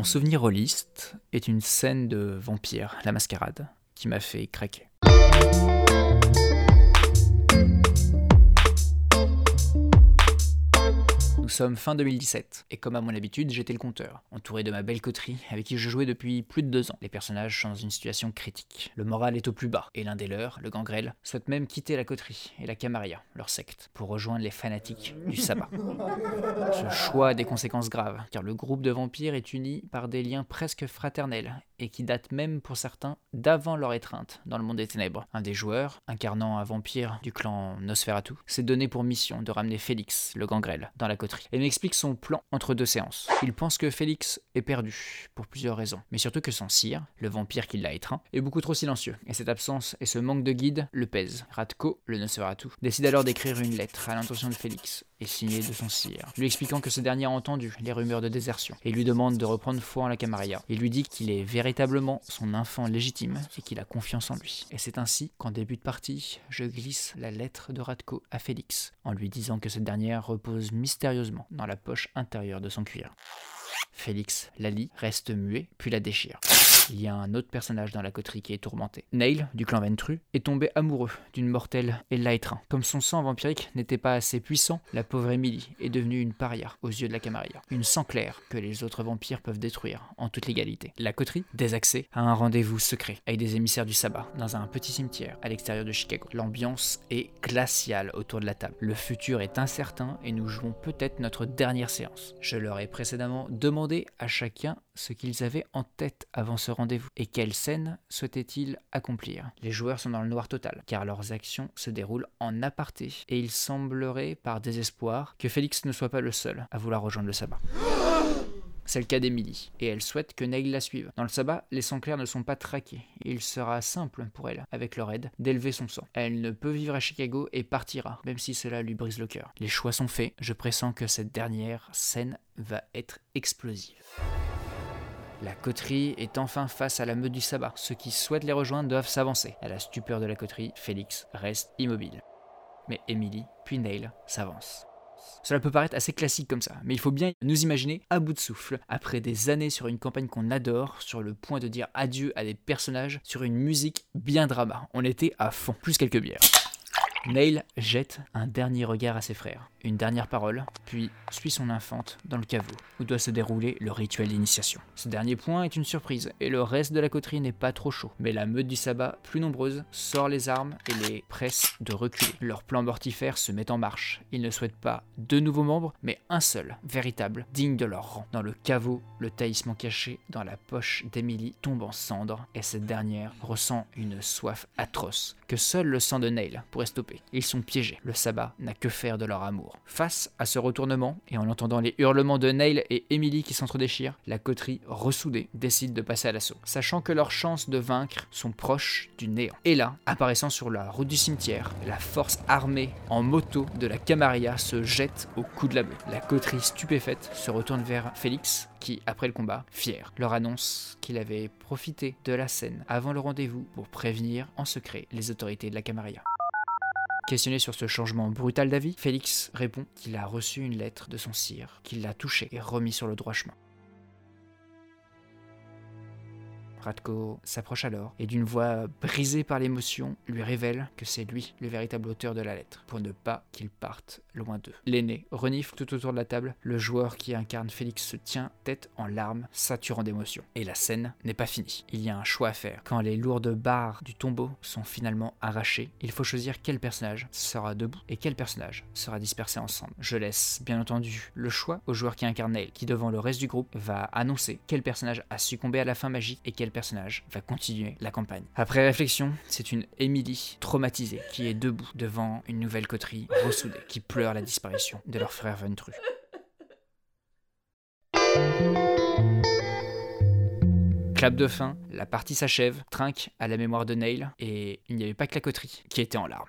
Mon souvenir rôliste est une scène de Vampire, la mascarade, qui m'a fait craquer. Sommes fin 2017, et comme à mon habitude, j'étais le compteur, entouré de ma belle coterie, avec qui je jouais depuis plus de deux ans. Les personnages sont dans une situation critique. Le moral est au plus bas, et l'un des leurs, le gangrel, souhaite même quitter la coterie et la Camarilla, leur secte, pour rejoindre les fanatiques du sabbat. Ce choix a des conséquences graves, car le groupe de vampires est uni par des liens presque fraternels, et qui datent même pour certains d'avant leur étreinte dans le monde des ténèbres. Un des joueurs, incarnant un vampire du clan Nosferatu, s'est donné pour mission de ramener Félix, le gangrel, dans la coterie et m'explique son plan entre deux séances. Il pense que Félix est perdu, pour plusieurs raisons, mais surtout que son sire, le vampire qui l'a étreint, est beaucoup trop silencieux, et cette absence et ce manque de guide le pèsent. Radko, le Nosferatu, décide alors d'écrire une lettre à l'intention de Félix, et signée de son sire, lui expliquant que ce dernier a entendu les rumeurs de désertion, et lui demande de reprendre foi en la Camarilla. Il lui dit qu'il est véritablement son enfant légitime, et qu'il a confiance en lui. Et c'est ainsi qu'en début de partie, je glisse la lettre de Radko à Félix, en lui disant que cette dernière repose mystérieusement dans la poche intérieure de son cuir. Félix la lit, reste muet, puis la déchire. Il y a un autre personnage dans la coterie qui est tourmenté. Neil, du clan Ventru, est tombé amoureux d'une mortelle et l'a étreint. Comme son sang vampirique n'était pas assez puissant, la pauvre Emily est devenue une paria aux yeux de la Camarilla. Une sang claire que les autres vampires peuvent détruire en toute légalité. La coterie, désaxée, a un rendez-vous secret avec des émissaires du sabbat dans un petit cimetière à l'extérieur de Chicago. L'ambiance est glaciale autour de la table. Le futur est incertain et nous jouons peut-être notre dernière séance. Je leur ai précédemment demandé à chacun ce qu'ils avaient en tête avant ce rendez-vous et quelle scène souhaitaient-ils accomplir? Les joueurs sont dans le noir total car leurs actions se déroulent en aparté et il semblerait par désespoir que Félix ne soit pas le seul à vouloir rejoindre le sabbat. C'est le cas d'Emily, et elle souhaite que Neil la suive. Dans le sabbat, les sangs clairs ne sont pas traqués, il sera simple pour elle, avec leur aide, d'élever son sang. Elle ne peut vivre à Chicago et partira, même si cela lui brise le cœur. Les choix sont faits, je pressens que cette dernière scène va être explosive. La coterie est enfin face à la meute du sabbat. Ceux qui souhaitent les rejoindre doivent s'avancer. À la stupeur de la coterie, Félix reste immobile. Mais Emily, puis Neil, s'avancent. Cela peut paraître assez classique comme ça, mais il faut bien nous imaginer à bout de souffle, après des années sur une campagne qu'on adore, sur le point de dire adieu à des personnages, sur une musique bien drama. On était à fond, plus quelques bières. Neil jette un dernier regard à ses frères, une dernière parole, puis suit son infante dans le caveau, où doit se dérouler le rituel d'initiation. Ce dernier point est une surprise, et le reste de la coterie n'est pas trop chaud. Mais la meute du sabbat, plus nombreuse, sort les armes et les presse de reculer. Leur plan mortifère se met en marche. Ils ne souhaitent pas deux nouveaux membres, mais un seul, véritable, digne de leur rang. Dans le caveau, le taillissement caché dans la poche d'Emily tombe en cendres, et cette dernière ressent une soif atroce que seul le sang de Neil pourrait stopper. Ils sont piégés. Le sabbat n'a que faire de leur amour. Face à ce retournement, et en entendant les hurlements de Neil et Emily qui s'entredéchirent, la coterie, ressoudée, décide de passer à l'assaut, sachant que leurs chances de vaincre sont proches du néant. Et là, apparaissant sur la route du cimetière, la force armée en moto de la Camarilla se jette au cou de la bleue. La coterie stupéfaite se retourne vers Félix, qui, après le combat, fier, leur annonce qu'il avait profité de la scène avant le rendez-vous pour prévenir en secret les autorités de la Camarilla. Questionné sur ce changement brutal d'avis, Félix répond qu'il a reçu une lettre de son sire, qu'il l'a touché et remis sur le droit chemin. Radko s'approche alors et d'une voix brisée par l'émotion lui révèle que c'est lui le véritable auteur de la lettre, pour ne pas qu'il parte loin d'eux. L'aîné renifle tout autour de la table, le joueur qui incarne Félix se tient tête en larmes, saturant d'émotion. Et la scène n'est pas finie. Il y a un choix à faire. Quand les lourdes barres du tombeau sont finalement arrachées, il faut choisir quel personnage sera debout et quel personnage sera dispersé ensemble. Je laisse bien entendu le choix au joueur qui incarne Neil, qui devant le reste du groupe va annoncer quel personnage a succombé à la fin magique et quel personnage va continuer la campagne. Après réflexion, c'est une Emily traumatisée qui est debout devant une nouvelle coterie ressoudée, qui pleure la disparition de leur frère Ventru. Clap de fin, la partie s'achève, trinque à la mémoire de Neil, et il n'y avait pas que la coterie qui était en larmes.